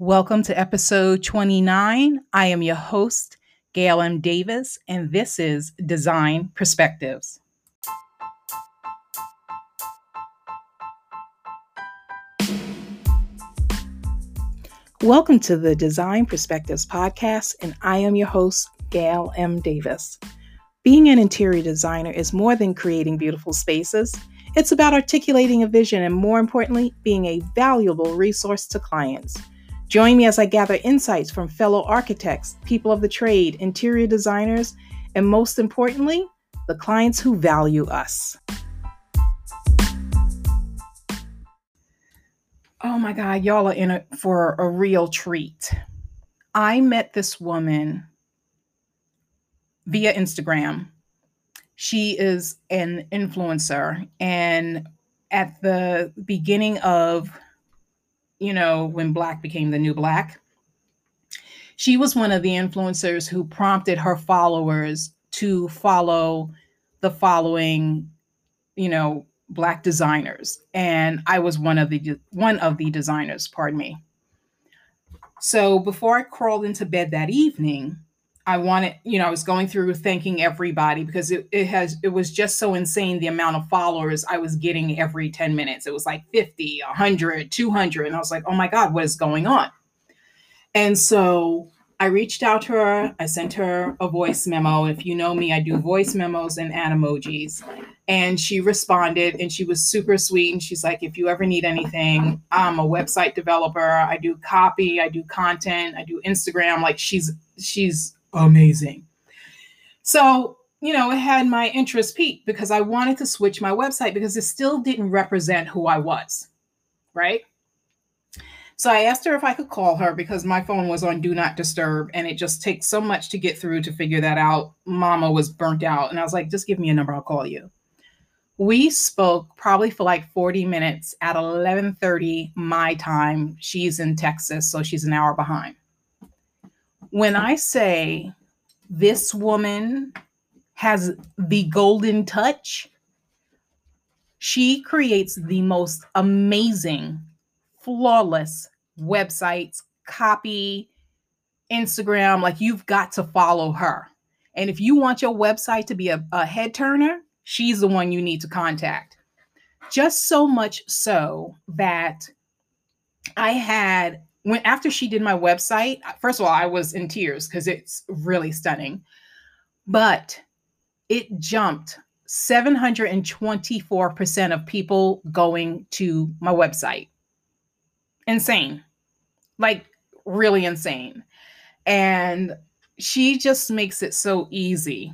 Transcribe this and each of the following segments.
Welcome to episode 29. I am your host, Gail M. Davis, and this is Design Perspectives. Welcome to the Design Perspectives podcast, and I am your host, Gail M. Davis. Being an interior designer is more than creating beautiful spaces. It's about articulating a vision and, more importantly, being a valuable resource to clients. Join me as I gather insights from fellow architects, people of the trade, interior designers, and most importantly, the clients who value us. Oh my God, y'all are in it for a real treat. I met this woman via Instagram. She is an influencer, and at the beginning of you know, when black became the new black. She was one of the influencers who prompted her followers to follow the following, you know, black designers. And I was one of the one of the designers, pardon me. So before I crawled into bed that evening, I wanted, you know, I was going through thanking everybody because it, it has it was just so insane the amount of followers I was getting every 10 minutes. It was like 50, 100, 200 and I was like, "Oh my god, what is going on?" And so I reached out to her. I sent her a voice memo. If you know me, I do voice memos and add emojis. And she responded and she was super sweet. And she's like, if you ever need anything, I'm a website developer. I do copy, I do content, I do Instagram. Like she's she's amazing. So, you know, it had my interest peaked because I wanted to switch my website because it still didn't represent who I was. Right. So I asked her if I could call her because my phone was on do not disturb and it just takes so much to get through to figure that out. Mama was burnt out. And I was like, just give me a number, I'll call you. We spoke probably for like 40 minutes at 11:30 my time. She's in Texas, so she's an hour behind when I say this woman has the golden touch, she creates the most amazing, flawless websites, copy, Instagram. Like you've got to follow her. And if you want your website to be a, a head turner, she's the one you need to contact. Just so much so that I had when after she did my website, first of all, I was in tears because it's really stunning. But it jumped 724% of people going to my website. Insane. Like really insane. And she just makes it so easy.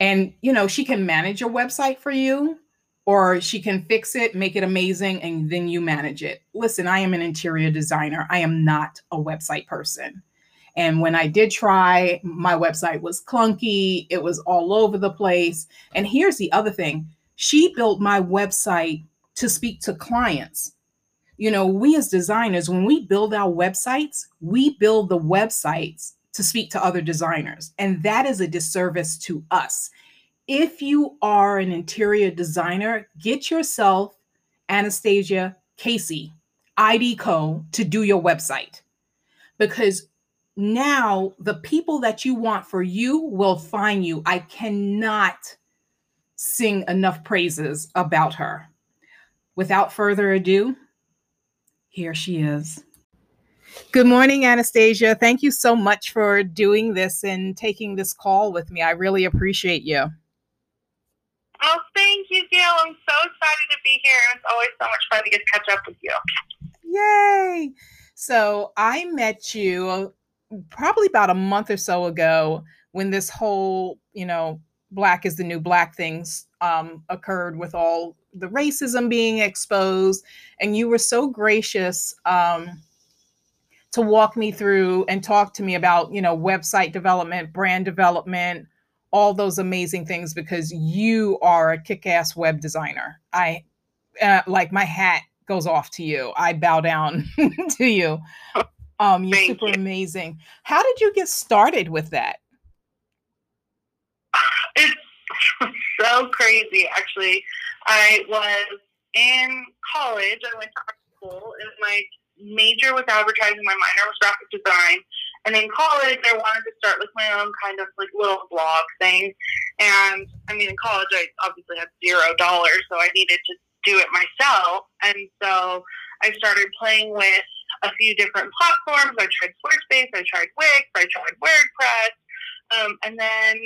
And you know, she can manage your website for you or she can fix it, make it amazing, and then you manage it. Listen, I am an interior designer. I am not a website person. And when I did try, my website was clunky, it was all over the place. And here's the other thing she built my website to speak to clients. You know, we as designers, when we build our websites, we build the websites to speak to other designers. And that is a disservice to us if you are an interior designer, get yourself Anastasia Casey ID Co to do your website because now the people that you want for you will find you. I cannot sing enough praises about her. Without further ado, here she is. Good morning, Anastasia. Thank you so much for doing this and taking this call with me. I really appreciate you. Oh, thank you, Gail. I'm so excited to be here. It's always so much fun to get to catch up with you. Yay! So I met you probably about a month or so ago when this whole, you know, black is the new black things um, occurred with all the racism being exposed. And you were so gracious um, to walk me through and talk to me about, you know, website development, brand development, all those amazing things because you are a kick-ass web designer. I uh, like my hat goes off to you. I bow down to you. Um, you're Thank super you. amazing. How did you get started with that? It's so crazy, actually. I was in college. I went to art school, and my major was advertising, my minor was graphic design. And in college, I wanted to start like my own kind of like little blog thing. And I mean, in college, I obviously had zero dollars, so I needed to do it myself. And so I started playing with a few different platforms. I tried Squarespace, I tried Wix, I tried WordPress, um, and then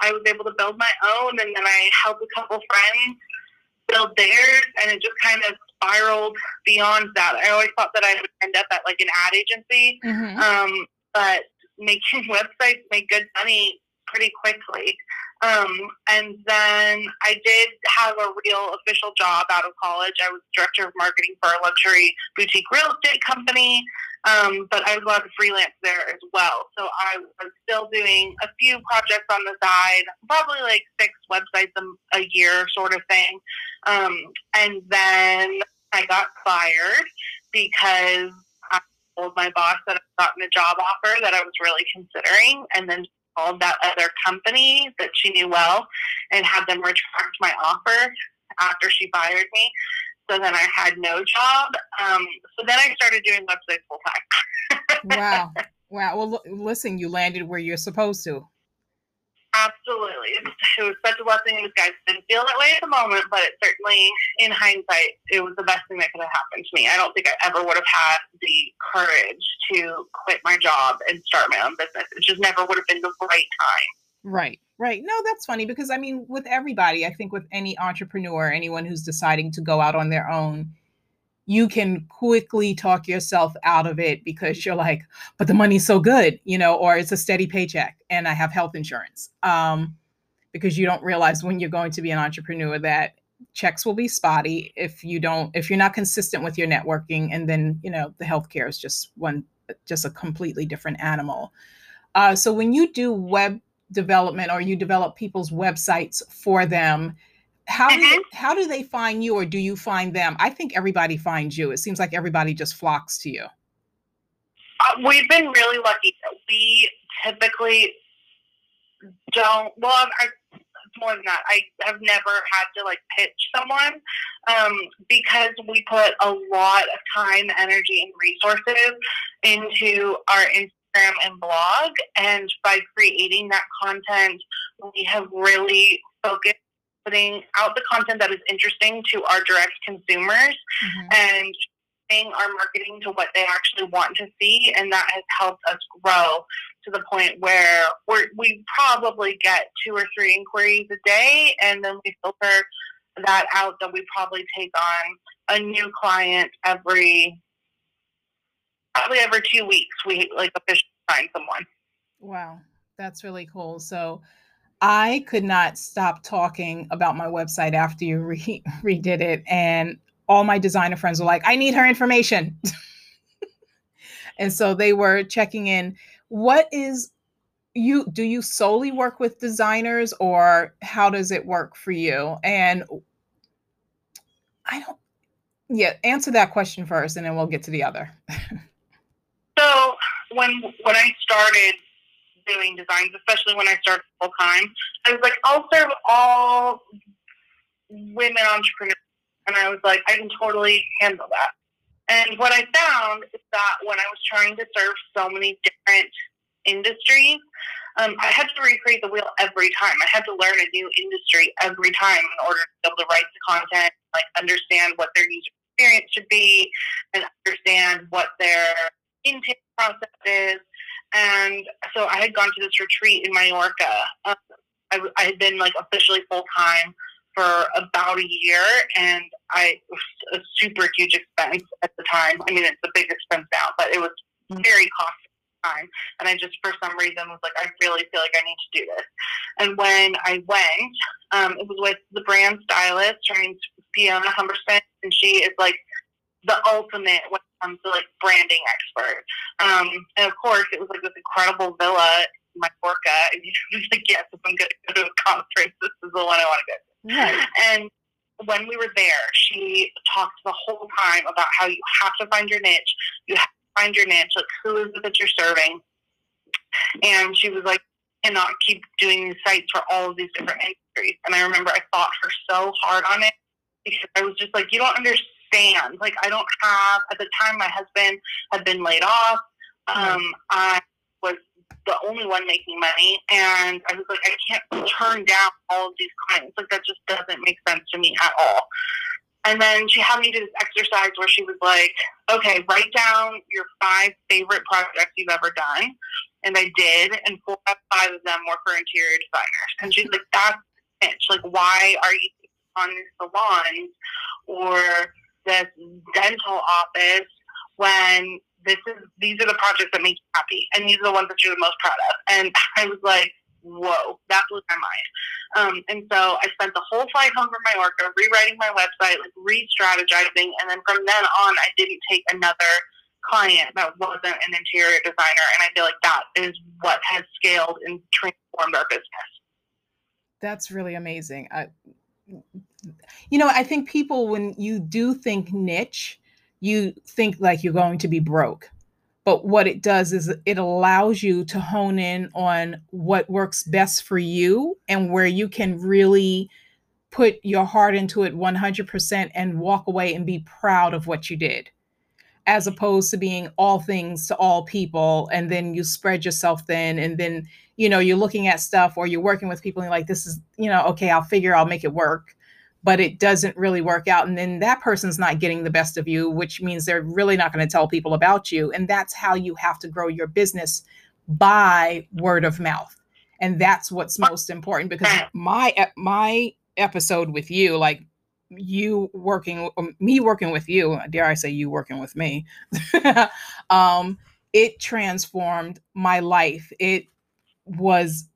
I was able to build my own. And then I helped a couple friends build theirs, and it just kind of spiraled beyond that. I always thought that I would end up at like an ad agency, mm-hmm. um, but making websites make good money pretty quickly. Um, and then I did have a real official job out of college. I was director of marketing for a luxury boutique real estate company, um, but I was allowed to freelance there as well. So I was still doing a few projects on the side, probably like six websites a, a year sort of thing. Um, and then I got fired because told my boss that I'd gotten a job offer that I was really considering, and then called that other company that she knew well and had them retract my offer after she fired me. So then I had no job. Um, so then I started doing websites full time. wow. Wow. Well, listen, you landed where you're supposed to. Absolutely. It was such a blessing in disguise. Didn't feel that way at the moment, but it certainly, in hindsight, it was the best thing that could have happened to me. I don't think I ever would have had the courage to quit my job and start my own business. It just never would have been the right time. Right, right. No, that's funny because I mean, with everybody, I think with any entrepreneur, anyone who's deciding to go out on their own, you can quickly talk yourself out of it because you're like, but the money's so good, you know, or it's a steady paycheck and I have health insurance. Um, because you don't realize when you're going to be an entrepreneur that checks will be spotty if you don't if you're not consistent with your networking and then you know the healthcare is just one just a completely different animal uh, so when you do web development or you develop people's websites for them how do you, mm-hmm. how do they find you or do you find them? I think everybody finds you. It seems like everybody just flocks to you. Uh, we've been really lucky. We typically don't well I, more than that. I have never had to like pitch someone um, because we put a lot of time energy and resources into our instagram and blog. And by creating that content we have really focused putting out the content that is interesting to our direct consumers mm-hmm. and our marketing to what they actually want to see and that has helped us grow to the point where we we probably get two or three inquiries a day and then we filter that out that we probably take on a new client every probably every two weeks we like officially find someone. Wow. That's really cool. So I could not stop talking about my website after you re- redid it. And all my designer friends were like, I need her information. and so they were checking in. What is you do you solely work with designers or how does it work for you? And I don't yeah, answer that question first and then we'll get to the other. so when when I started doing designs, especially when I started full time. I was like, I'll serve all women entrepreneurs. And I was like, I can totally handle that. And what I found is that when I was trying to serve so many different industries, um, I had to recreate the wheel every time. I had to learn a new industry every time in order to be able to write the content, like understand what their user experience should be, and understand what their intake process is, and so I had gone to this retreat in Mallorca. Um, I, I had been like officially full time for about a year, and I was a super huge expense at the time. I mean, it's a big expense now, but it was very costly time. And I just, for some reason, was like, I really feel like I need to do this. And when I went, um, it was with the brand stylist, her name's Fiona Humberstone, and she is like the ultimate it comes like branding expert. Um, and of course, it was like this incredible villa in Mallorca. And you was like, yes, if I'm going to go to a conference, this is the one I want to go to. Right. And when we were there, she talked the whole time about how you have to find your niche. You have to find your niche. Like, who is it that you're serving? And she was like, cannot keep doing these sites for all of these different industries. And I remember I fought her so hard on it because I was just like, you don't understand stand. Like I don't have at the time my husband had been laid off. Um, I was the only one making money, and I was like, I can't turn down all of these clients. Like that just doesn't make sense to me at all. And then she had me do this exercise where she was like, okay, write down your five favorite projects you've ever done. And I did, and four out of five of them were for interior designers. And she's like, that's pitch. Like, why are you on salons or this dental office when this is these are the projects that make you happy and these are the ones that you're the most proud of. And i was like whoa that blew my mind. Um, and so i spent the whole flight home from mallorca rewriting my website like re-strategizing and then from then on i didn't take another client that wasn't an interior designer and i feel like that is what has scaled and transformed our business. That's really amazing. I, you know i think people when you do think niche you think like you're going to be broke. But what it does is it allows you to hone in on what works best for you and where you can really put your heart into it 100% and walk away and be proud of what you did as opposed to being all things to all people and then you spread yourself thin and then you know you're looking at stuff or you're working with people and like this is you know okay i'll figure i'll make it work but it doesn't really work out. And then that person's not getting the best of you, which means they're really not going to tell people about you. And that's how you have to grow your business by word of mouth. And that's what's most important because my my episode with you, like you working um, me working with you, dare I say you working with me, um, it transformed my life. It was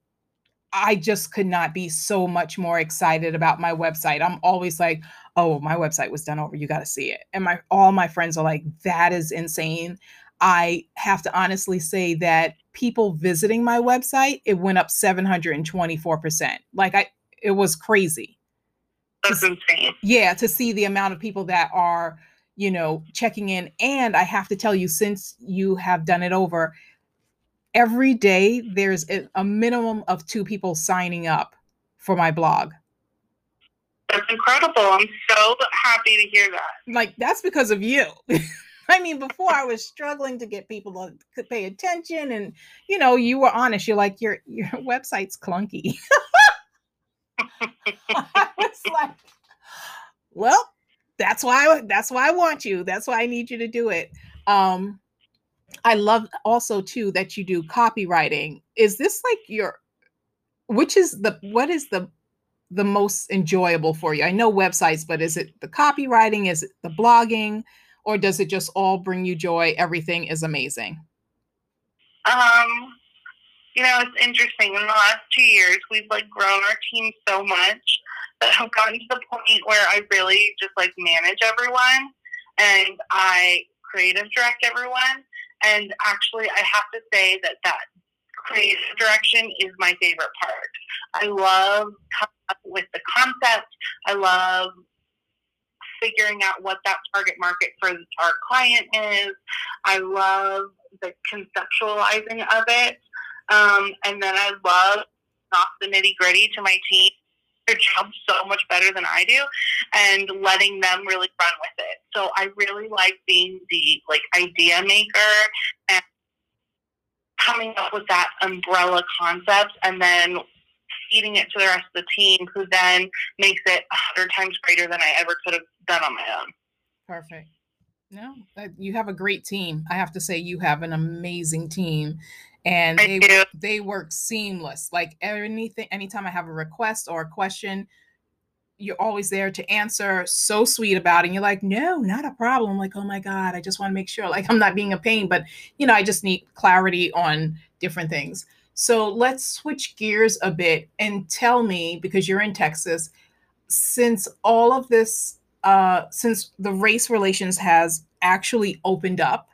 I just could not be so much more excited about my website. I'm always like, "Oh, my website was done over. You got to see it." And my all my friends are like, "That is insane." I have to honestly say that people visiting my website, it went up 724%. Like I it was crazy. That's insane. Yeah, to see the amount of people that are, you know, checking in and I have to tell you since you have done it over, every day there's a minimum of two people signing up for my blog. That's incredible. I'm so happy to hear that. Like that's because of you. I mean, before I was struggling to get people to pay attention, and you know, you were honest. You're like, your your website's clunky. I was like, well, that's why that's why I want you. That's why I need you to do it. Um, I love also too that you do copywriting. Is this like your which is the what is the the most enjoyable for you? I know websites, but is it the copywriting? Is it the blogging? Or does it just all bring you joy? Everything is amazing. Um, you know, it's interesting. In the last two years, we've like grown our team so much that I've gotten to the point where I really just like manage everyone and I creative direct everyone. And actually, I have to say that that creative direction is my favorite part. I love coming up with the concept. I love figuring out what that target market for our client is. I love the conceptualizing of it. Um, and then I love off the nitty gritty to my team their job so much better than I do and letting them really run with it. So I really like being the like idea maker and coming up with that umbrella concept and then feeding it to the rest of the team who then makes it a hundred times greater than I ever could have done on my own. Perfect. No, you have a great team. I have to say you have an amazing team and they they work seamless. Like anything, anytime I have a request or a question, you're always there to answer. So sweet about it. And you're like, no, not a problem. I'm like, oh my god, I just want to make sure, like, I'm not being a pain, but you know, I just need clarity on different things. So let's switch gears a bit and tell me because you're in Texas, since all of this, uh, since the race relations has actually opened up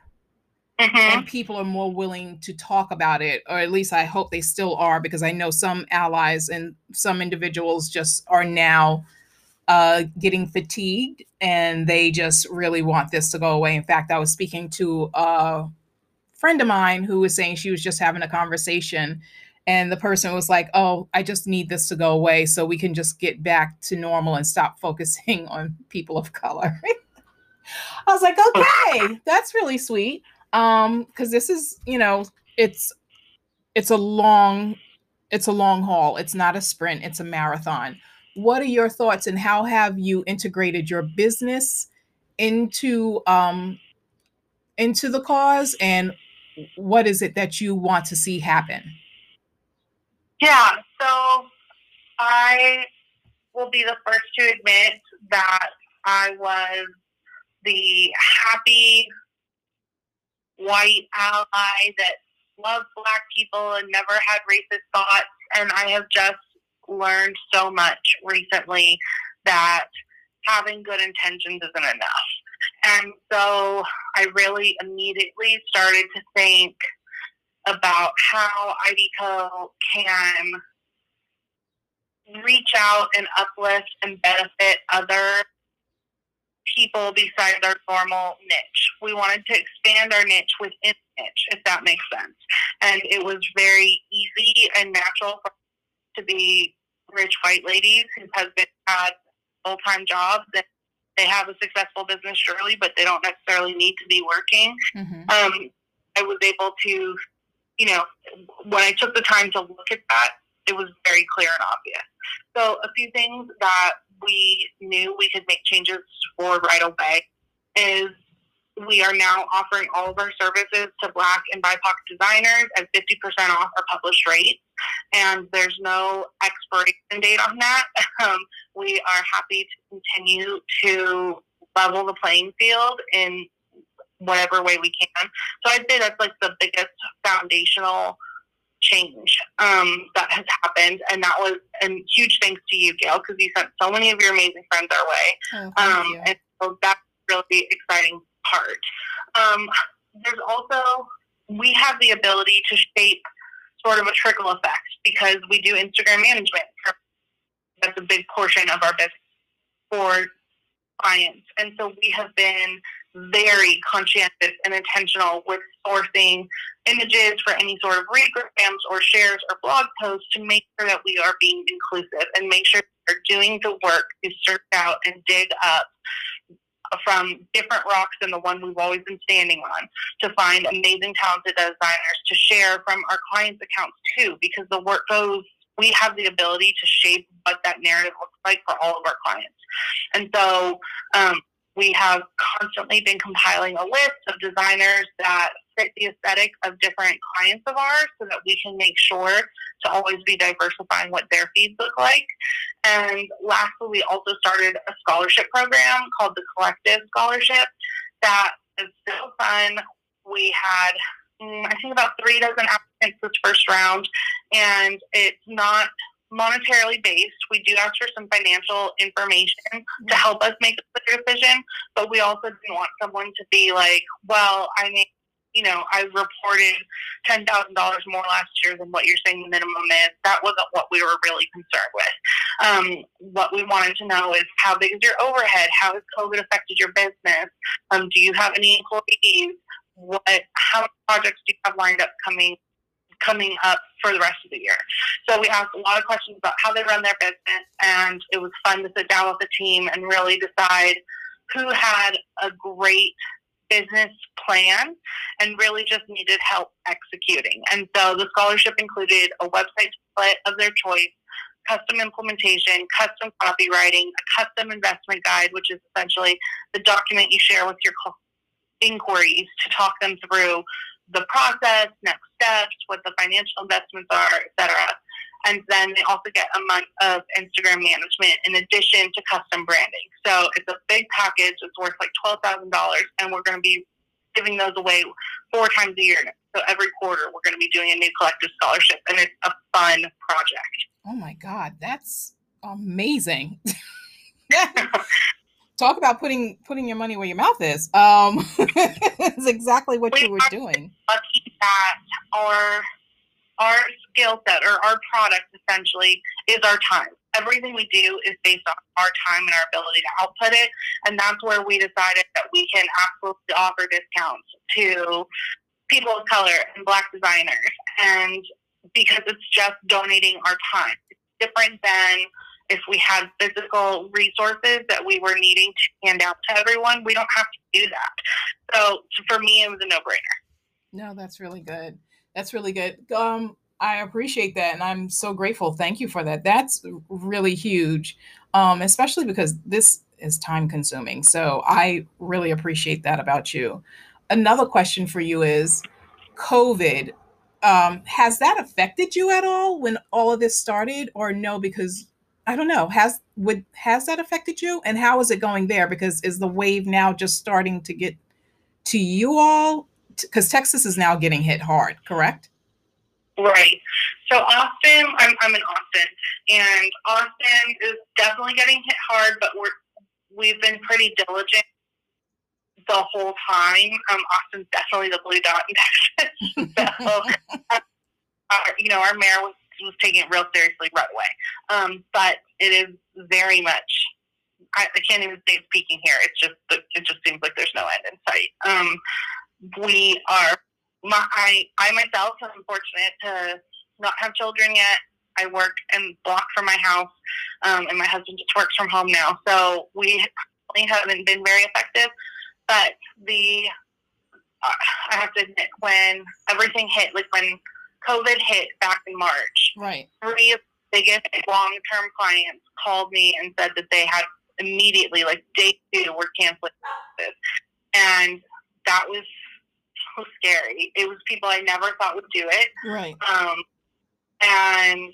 Mm-hmm. and people are more willing to talk about it or at least i hope they still are because i know some allies and some individuals just are now uh, getting fatigued and they just really want this to go away in fact i was speaking to a friend of mine who was saying she was just having a conversation and the person was like oh i just need this to go away so we can just get back to normal and stop focusing on people of color I was like, okay, that's really sweet. Um, because this is, you know, it's it's a long it's a long haul. It's not a sprint, it's a marathon. What are your thoughts and how have you integrated your business into um into the cause and what is it that you want to see happen? Yeah, so I will be the first to admit that I was the happy white ally that loved black people and never had racist thoughts. And I have just learned so much recently that having good intentions isn't enough. And so I really immediately started to think about how IDCO can reach out and uplift and benefit other people besides our normal niche. We wanted to expand our niche within niche, if that makes sense. And it was very easy and natural for to be rich white ladies whose husbands had full time jobs and they have a successful business surely, but they don't necessarily need to be working. Mm-hmm. Um, I was able to, you know, when I took the time to look at that, it was very clear and obvious. So a few things that we knew we could make changes for right away is we are now offering all of our services to Black and BIPOC designers at 50% off our published rates. And there's no expiration date on that. Um, we are happy to continue to level the playing field in whatever way we can. So I'd say that's like the biggest foundational change um, that has happened, and that was and huge thanks to you, Gail, because you sent so many of your amazing friends our way. Oh, um, and so that's really exciting part. Um, there's also we have the ability to shape sort of a trickle effect because we do Instagram management. That's a big portion of our business for clients, and so we have been very conscientious and intentional with sourcing images for any sort of regrams or shares or blog posts to make sure that we are being inclusive and make sure we're doing the work to search out and dig up from different rocks than the one we've always been standing on to find amazing talented designers to share from our clients' accounts too because the work goes we have the ability to shape what that narrative looks like for all of our clients. And so um, we have constantly been compiling a list of designers that fit the aesthetic of different clients of ours so that we can make sure to always be diversifying what their feeds look like. And lastly, we also started a scholarship program called the Collective Scholarship that is so fun. We had, I think, about three dozen applicants this first round, and it's not monetarily based. We do ask for some financial information to help us make a clear decision, but we also didn't want someone to be like, well, I made, you know, I reported $10,000 more last year than what you're saying the minimum is. That wasn't what we were really concerned with. Um, what we wanted to know is how big is your overhead? How has COVID affected your business? Um, do you have any employees? What, how many projects do you have lined up coming coming up for the rest of the year. So we asked a lot of questions about how they run their business, and it was fun to sit down with the team and really decide who had a great business plan and really just needed help executing. And so the scholarship included a website split of their choice, custom implementation, custom copywriting, a custom investment guide, which is essentially the document you share with your inquiries to talk them through the process, next steps, what the financial investments are, etc. And then they also get a month of Instagram management in addition to custom branding. So it's a big package. It's worth like twelve thousand dollars, and we're going to be giving those away four times a year. So every quarter, we're going to be doing a new collective scholarship, and it's a fun project. Oh my god, that's amazing! talk about putting putting your money where your mouth is. Um, it's exactly what we you were doing. Lucky that our our skill set or our product essentially is our time. Everything we do is based on our time and our ability to output it, and that's where we decided that we can absolutely offer discounts to people of color and Black designers, and because it's just donating our time. It's different than if we had physical resources that we were needing to hand out to everyone, we don't have to do that. So for me, it was a no brainer. No, that's really good. That's really good. Um, I appreciate that, and I'm so grateful. Thank you for that. That's really huge, um, especially because this is time consuming. So I really appreciate that about you. Another question for you is COVID. Um, has that affected you at all when all of this started, or no? Because I don't know. Has would has that affected you, and how is it going there? Because is the wave now just starting to get to you all? Because Texas is now getting hit hard, correct? Right. So Austin, I'm, I'm in Austin, and Austin is definitely getting hit hard, but we're we've been pretty diligent the whole time. Um, Austin's definitely the blue dot in Texas. so, our, you know, our mayor was was taking it real seriously right away. Um, but it is very much. I, I can't even say it's peaking here. It's just it just seems like there's no end in sight. Um, we are. My, I I myself am fortunate to not have children yet. I work and block from my house, um, and my husband just works from home now. So we haven't been very effective. But the uh, I have to admit, when everything hit, like when COVID hit back in March, right? Three of the biggest long term clients called me and said that they had immediately, like day two, were canceling this, and that was so scary. It was people I never thought would do it, right? Um, and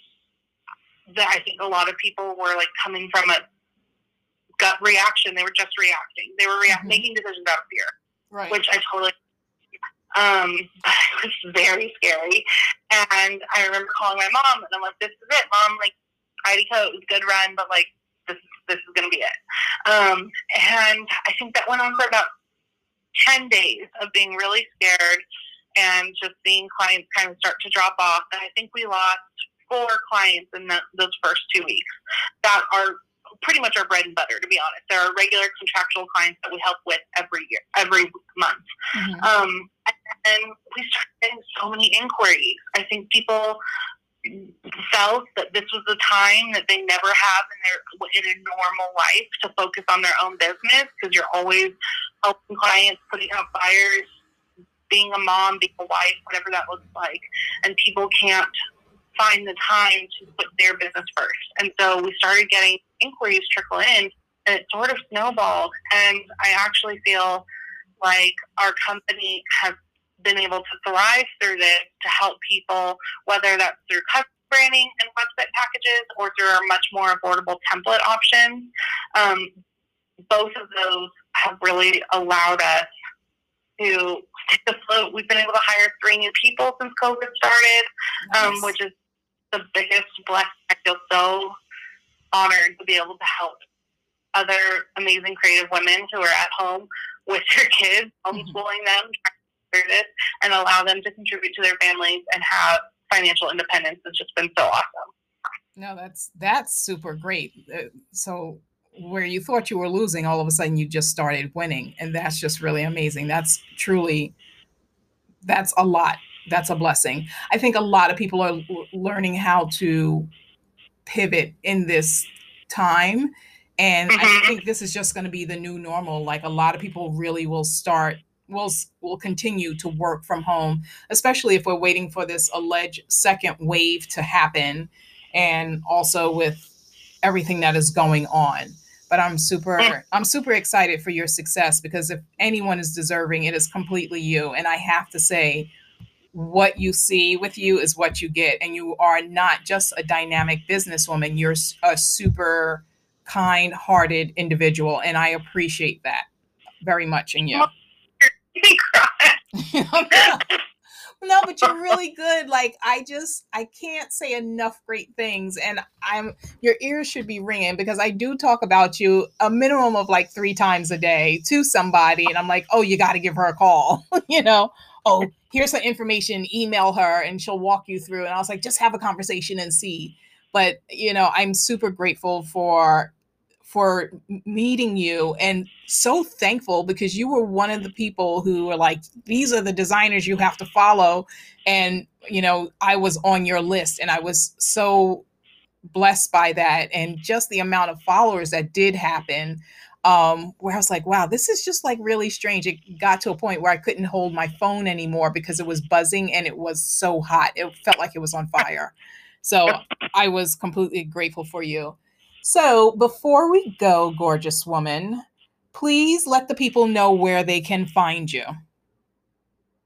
that I think a lot of people were like coming from a gut reaction. They were just reacting. They were rea- mm-hmm. making decisions out of fear, right? Which I totally. Um, it was very scary, and I remember calling my mom, and I'm like, "This is it, mom. Like, IDCo was good run, but like, this this is gonna be it." Um, and I think that went on for about ten days of being really scared and just seeing clients kind of start to drop off. And I think we lost four clients in the, those first two weeks that are pretty much our bread and butter, to be honest. There are regular contractual clients that we help with every year, every month. Mm-hmm. Um, and we started getting so many inquiries. I think people felt that this was a time that they never have in their in a normal life to focus on their own business because you're always helping clients, putting out fires, being a mom, being a wife, whatever that looks like, and people can't find the time to put their business first. And so we started getting inquiries trickle in, and it sort of snowballed. And I actually feel like our company has been able to thrive through this to help people, whether that's through custom branding and website packages or through our much more affordable template options. Um, both of those have really allowed us to stay afloat. We've been able to hire three new people since COVID started, um, which is the biggest blessing. I feel so honored to be able to help other amazing creative women who are at home with their kids, mm-hmm. homeschooling them, this, and allow them to contribute to their families and have financial independence. It's just been so awesome. No, that's that's super great. Uh, so where you thought you were losing, all of a sudden you just started winning, and that's just really amazing. That's truly that's a lot that's a blessing. I think a lot of people are learning how to pivot in this time. And mm-hmm. I think this is just going to be the new normal. Like a lot of people really will start will will continue to work from home, especially if we're waiting for this alleged second wave to happen, and also with everything that is going on. But I'm super mm. I'm super excited for your success because if anyone is deserving, it is completely you. And I have to say, what you see with you is what you get. And you are not just a dynamic businesswoman, you're a super kind hearted individual. And I appreciate that very much in you. no, but you're really good. Like I just I can't say enough great things, and I'm your ears should be ringing because I do talk about you a minimum of like three times a day to somebody, and I'm like, oh, you got to give her a call, you know, oh, here's some information, email her and she'll walk you through. And I was like, just have a conversation and see. But, you know, I'm super grateful for for meeting you and so thankful because you were one of the people who were like these are the designers you have to follow and you know I was on your list and I was so blessed by that and just the amount of followers that did happen um, where I was like, wow, this is just like really strange. It got to a point where I couldn't hold my phone anymore because it was buzzing and it was so hot. It felt like it was on fire. So I was completely grateful for you. So before we go, gorgeous woman, please let the people know where they can find you.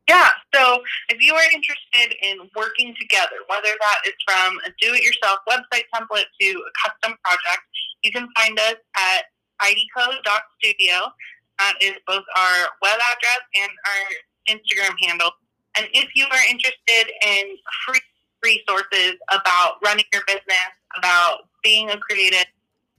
Yeah, so if you are interested in working together, whether that is from a do it yourself website template to a custom project, you can find us at idco.studio. That uh, is both our web address and our Instagram handle. And if you are interested in free resources about running your business, about being a creative,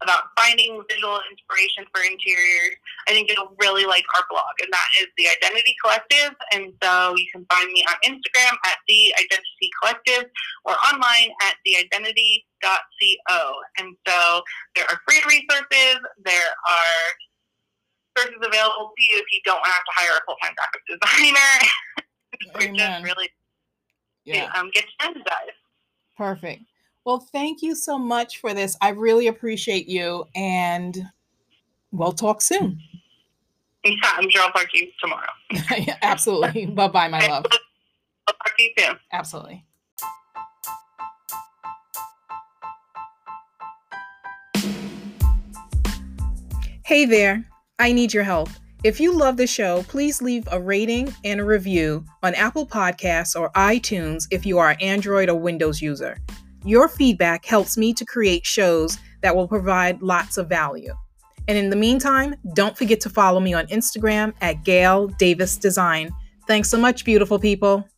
about finding visual inspiration for interiors, I think you'll really like our blog, and that is The Identity Collective. And so you can find me on Instagram at The Identity Collective or online at theidentity.co. And so there are free resources, there are resources available to you if you don't want to have to hire a full time graphic designer. We're just really yeah. um, get standardized. Perfect. Well, thank you so much for this. I really appreciate you, and we'll talk soon. Yeah, I'm sure I'll talk to you tomorrow. yeah, absolutely. bye bye, my love. I'll talk to you soon. Absolutely. Hey there. I need your help. If you love the show, please leave a rating and a review on Apple Podcasts or iTunes if you are an Android or Windows user. Your feedback helps me to create shows that will provide lots of value. And in the meantime, don't forget to follow me on Instagram at Gail Davis Design. Thanks so much, beautiful people.